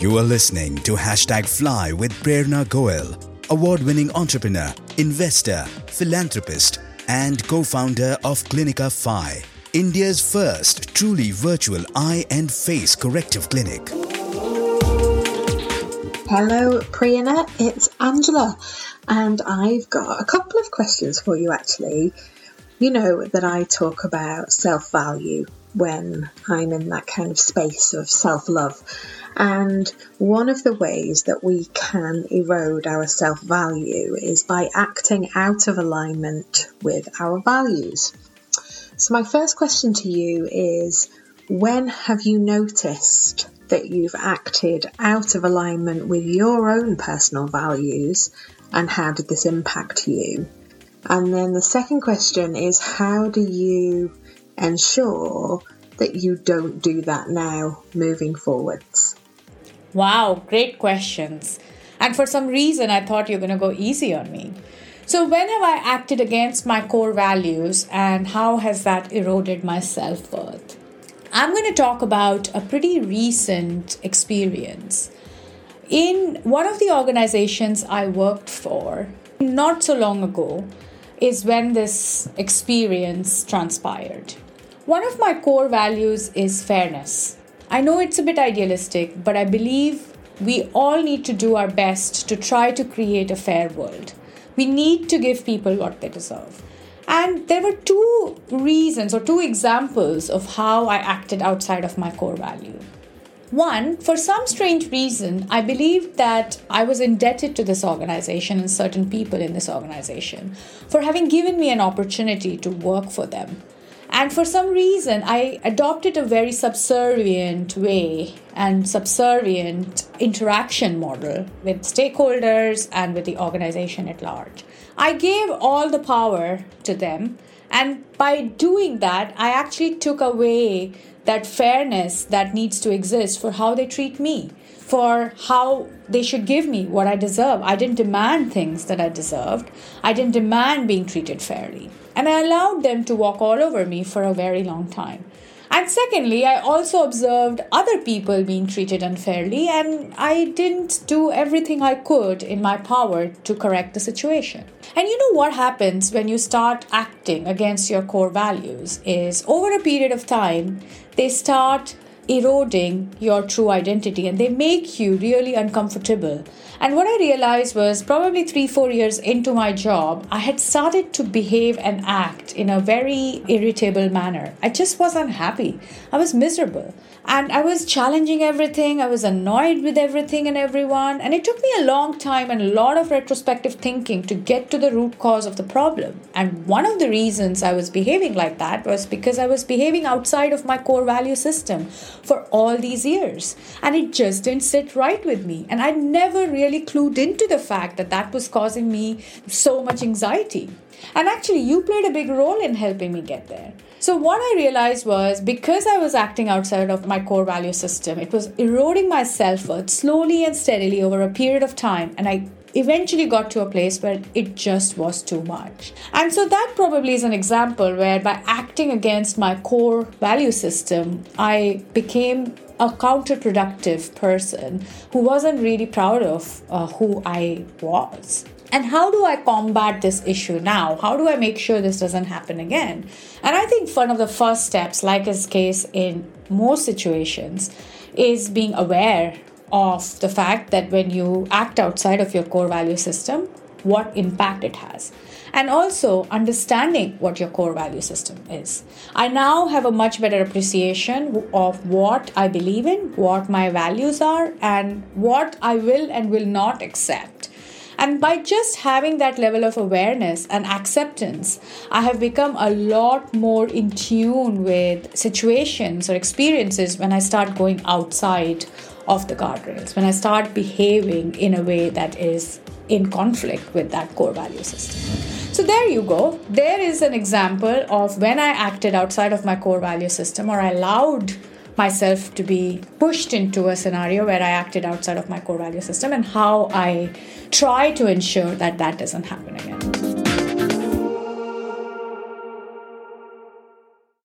You are listening to Hashtag Fly with Prerna Goel, award winning entrepreneur, investor, philanthropist, and co founder of Clinica Phi, India's first truly virtual eye and face corrective clinic. Hello, Prerna. It's Angela, and I've got a couple of questions for you actually. You know that I talk about self value when I'm in that kind of space of self love. And one of the ways that we can erode our self value is by acting out of alignment with our values. So, my first question to you is when have you noticed that you've acted out of alignment with your own personal values and how did this impact you? And then the second question is how do you ensure that you don't do that now moving forwards? Wow, great questions. And for some reason, I thought you're going to go easy on me. So, when have I acted against my core values and how has that eroded my self worth? I'm going to talk about a pretty recent experience. In one of the organizations I worked for, not so long ago, is when this experience transpired. One of my core values is fairness. I know it's a bit idealistic, but I believe we all need to do our best to try to create a fair world. We need to give people what they deserve. And there were two reasons or two examples of how I acted outside of my core value. One, for some strange reason, I believed that I was indebted to this organization and certain people in this organization for having given me an opportunity to work for them. And for some reason, I adopted a very subservient way and subservient interaction model with stakeholders and with the organization at large. I gave all the power to them, and by doing that, I actually took away that fairness that needs to exist for how they treat me, for how they should give me what I deserve. I didn't demand things that I deserved, I didn't demand being treated fairly. And I allowed them to walk all over me for a very long time. And secondly, I also observed other people being treated unfairly, and I didn't do everything I could in my power to correct the situation. And you know what happens when you start acting against your core values is over a period of time, they start eroding your true identity and they make you really uncomfortable. And what I realized was probably three, four years into my job, I had started to behave and act in a very irritable manner. I just was unhappy. I was miserable. And I was challenging everything. I was annoyed with everything and everyone. And it took me a long time and a lot of retrospective thinking to get to the root cause of the problem. And one of the reasons I was behaving like that was because I was behaving outside of my core value system for all these years. And it just didn't sit right with me. And I never really clued into the fact that that was causing me so much anxiety. And actually, you played a big role in helping me get there. So, what I realized was because I was acting outside of my core value system, it was eroding my self worth slowly and steadily over a period of time. And I eventually got to a place where it just was too much. And so, that probably is an example where by acting against my core value system, I became a counterproductive person who wasn't really proud of uh, who I was. And how do I combat this issue now? How do I make sure this doesn't happen again? And I think one of the first steps, like is case in most situations, is being aware of the fact that when you act outside of your core value system, what impact it has. And also understanding what your core value system is. I now have a much better appreciation of what I believe in, what my values are, and what I will and will not accept and by just having that level of awareness and acceptance, I have become a lot more in tune with situations or experiences when I start going outside of the guardrails, when I start behaving in a way that is in conflict with that core value system. So, there you go. There is an example of when I acted outside of my core value system or I allowed myself to be pushed into a scenario where I acted outside of my core value system and how I try to ensure that that doesn't happen again.